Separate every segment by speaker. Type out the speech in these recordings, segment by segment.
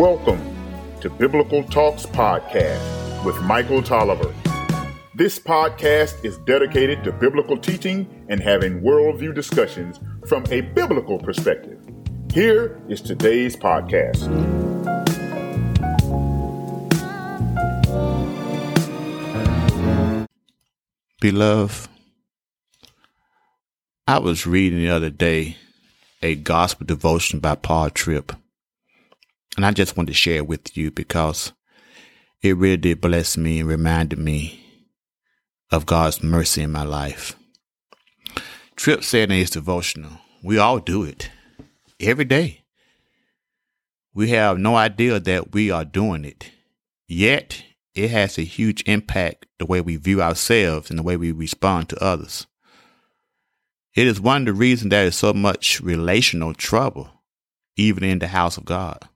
Speaker 1: to Biblical Talks Podcast with Michael Tolliver. This podcast is dedicated to biblical teaching and having worldview discussions from a biblical perspective. Here is today's podcast.
Speaker 2: Beloved, I was reading the other day a gospel devotion by Paul Tripp, and I just want to share it with you because it really did bless me and reminded me of God's mercy in my life. Tripp said in his devotional, we all do it every day. We have no idea that we are doing it, yet it has a huge impact the way we view ourselves and the way we respond to others. It is one of the reasons there is so much relational trouble, even in the house of God.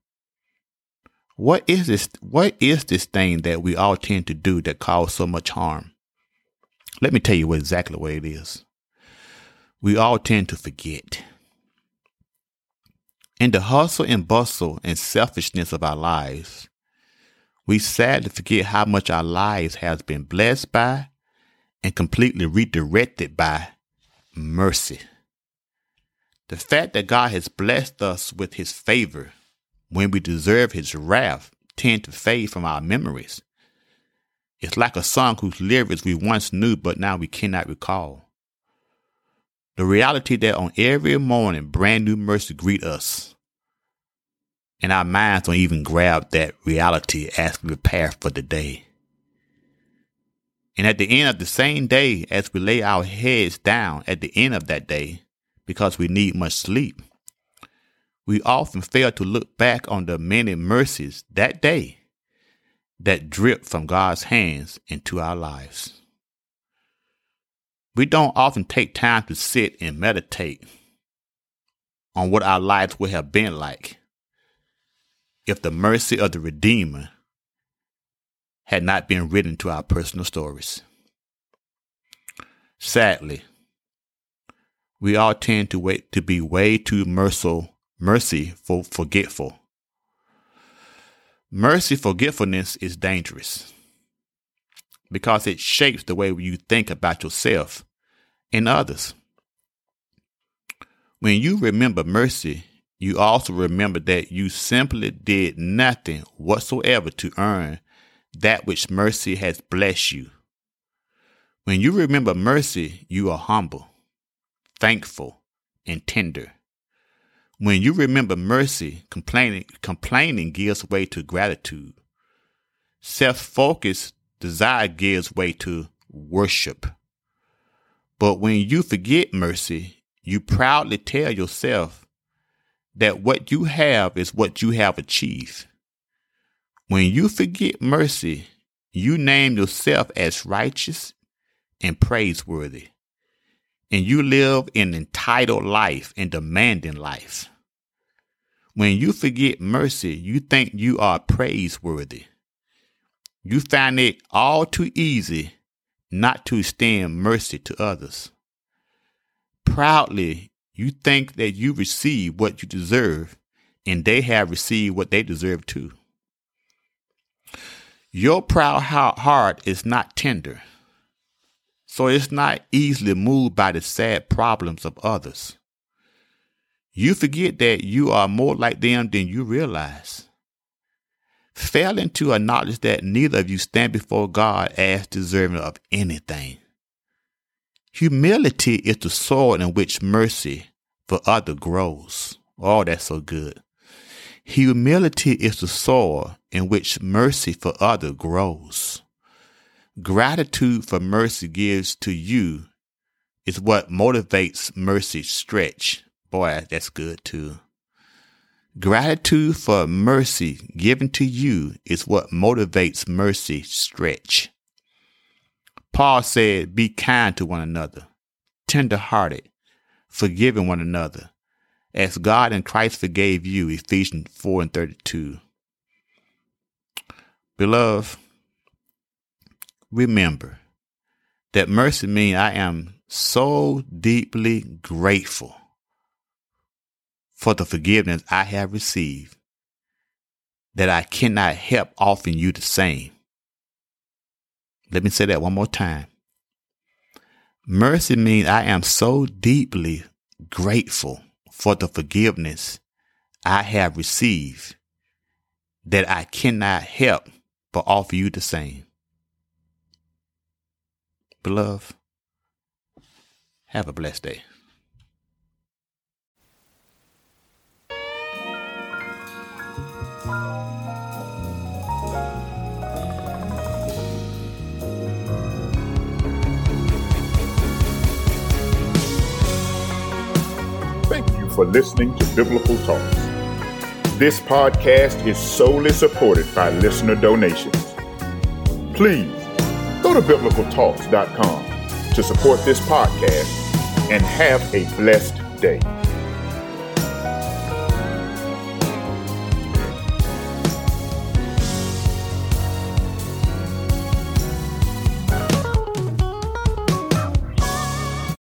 Speaker 2: What is this? What is this thing that we all tend to do that causes so much harm? Let me tell you what exactly what it is. We all tend to forget. In the hustle and bustle and selfishness of our lives, we sadly forget how much our lives has been blessed by and completely redirected by mercy. The fact that God has blessed us with his favor when we deserve his wrath tend to fade from our memories. It's like a song whose lyrics we once knew but now we cannot recall. The reality that on every morning brand new mercy greet us. And our minds don't even grab that reality as we prepare for the day. And at the end of the same day, as we lay our heads down at the end of that day, because we need much sleep, we often fail to look back on the many mercies that day that drip from God's hands into our lives. We don't often take time to sit and meditate on what our lives would have been like if the mercy of the Redeemer had not been written to our personal stories. Sadly, we all tend to wait to be way too merciful, merciful, forgetful. Mercy forgetfulness is dangerous because it shapes the way you think about yourself and others. When you remember mercy, you also remember that you simply did nothing whatsoever to earn that which mercy has blessed you. When you remember mercy, you are humble, thankful, and tender. When you remember mercy, complaining, complaining gives way to gratitude. Self-focused desire gives way to worship. But when you forget mercy, you proudly tell yourself that what you have is what you have achieved. When you forget mercy, you name yourself as righteous and praiseworthy, and you live an entitled life and demanding life. When you forget mercy, you think you are praiseworthy. You find it all too easy not to extend mercy to others. Proudly, you think that you receive what you deserve, and they have received what they deserve too. Your proud heart is not tender, so it's not easily moved by the sad problems of others. You forget that you are more like them than you realize. Failing to acknowledge that neither of you stand before God as deserving of anything. Humility is the soil in which mercy for other grows. Oh, that's so good. Humility is the soil in which mercy for other grows. Gratitude for mercy gives to you is what motivates mercy stretch. Boy, that's good too. Gratitude for mercy given to you is what motivates mercy stretch. Paul said, Be kind to one another, tender hearted, forgiving one another, as God and Christ forgave you, Ephesians 4 and 32. Beloved, remember that mercy means I am so deeply grateful for the forgiveness I have received that I cannot help offering you the same. Let me say that one more time. Mercy means I am so deeply grateful for the forgiveness I have received that I cannot help but offer you the same. Beloved, have a blessed day.
Speaker 1: Thank you for listening to Biblical Talks. This podcast is solely supported by listener donations. Please go to biblicaltalks.com to support this podcast and have a blessed day.